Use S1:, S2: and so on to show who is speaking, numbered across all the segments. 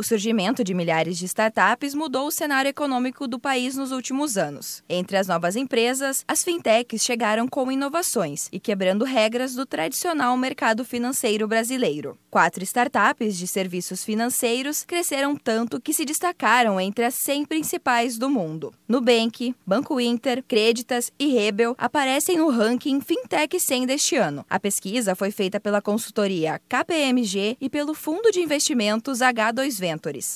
S1: O surgimento de milhares de startups mudou o cenário econômico do país nos últimos anos. Entre as novas empresas, as fintechs chegaram com inovações e quebrando regras do tradicional mercado financeiro brasileiro. Quatro startups de serviços financeiros cresceram tanto que se destacaram entre as 100 principais do mundo. Nubank, Banco Inter, Creditas e Rebel aparecem no ranking Fintech 100 deste ano. A pesquisa foi feita pela consultoria KPMG e pelo fundo de investimentos H2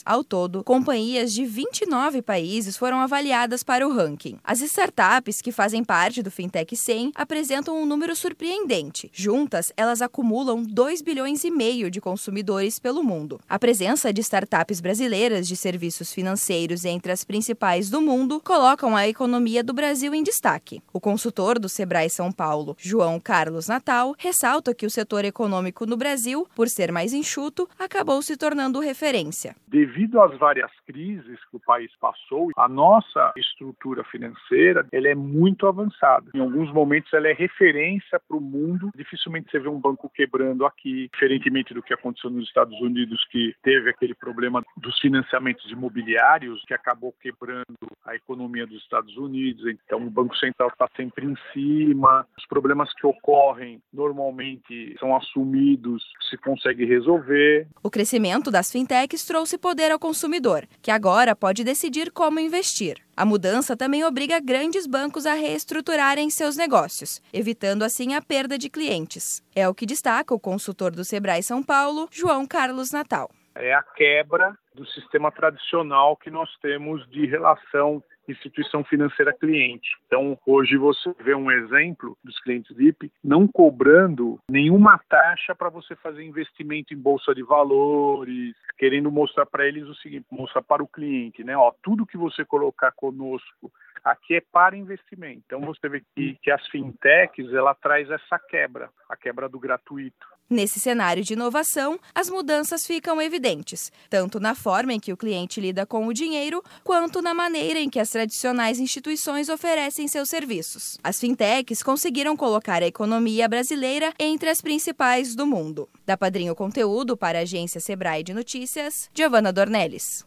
S1: Ao todo, companhias de 29 países foram avaliadas para o ranking. As startups que fazem parte do Fintech 100 apresentam um número surpreendente. Juntas, elas acumulam 2 bilhões e meio de consumidores pelo mundo. A presença de startups brasileiras de serviços financeiros entre as principais do mundo colocam a economia do Brasil em destaque. O consultor do Sebrae São Paulo, João Carlos Natal, ressalta que o setor econômico no Brasil, por ser mais enxuto, acabou se tornando referência.
S2: Devido às várias crises que o país passou, a nossa estrutura financeira ela é muito avançada. Em alguns momentos ela é referência para o mundo. Dificilmente você vê um banco quebrando aqui, diferentemente do que aconteceu nos Estados Unidos, que teve aquele problema dos financiamentos imobiliários que acabou quebrando a economia dos Estados Unidos. Então o Banco Central está sempre em cima. Os problemas que ocorrem normalmente são assumidos, se consegue resolver.
S1: O crescimento das fintechs trouxe poder ao consumidor, que agora pode decidir como investir. A mudança também obriga grandes bancos a reestruturarem seus negócios, evitando assim a perda de clientes. É o que destaca o consultor do Sebrae São Paulo, João Carlos Natal.
S2: É a quebra do sistema tradicional que nós temos de relação instituição financeira cliente. Então, hoje você vê um exemplo dos clientes VIP não cobrando nenhuma taxa para você fazer investimento em bolsa de valores, querendo mostrar para eles o seguinte, mostrar para o cliente, né? Ó, tudo que você colocar conosco aqui é para investimento. Então você vê que, que as fintechs ela traz essa quebra, a quebra do gratuito.
S1: Nesse cenário de inovação, as mudanças ficam evidentes, tanto na forma em que o cliente lida com o dinheiro, quanto na maneira em que as tradicionais instituições oferecem seus serviços. As fintechs conseguiram colocar a economia brasileira entre as principais do mundo. Da Padrinho Conteúdo para a agência Sebrae de Notícias, Giovana Dornelles.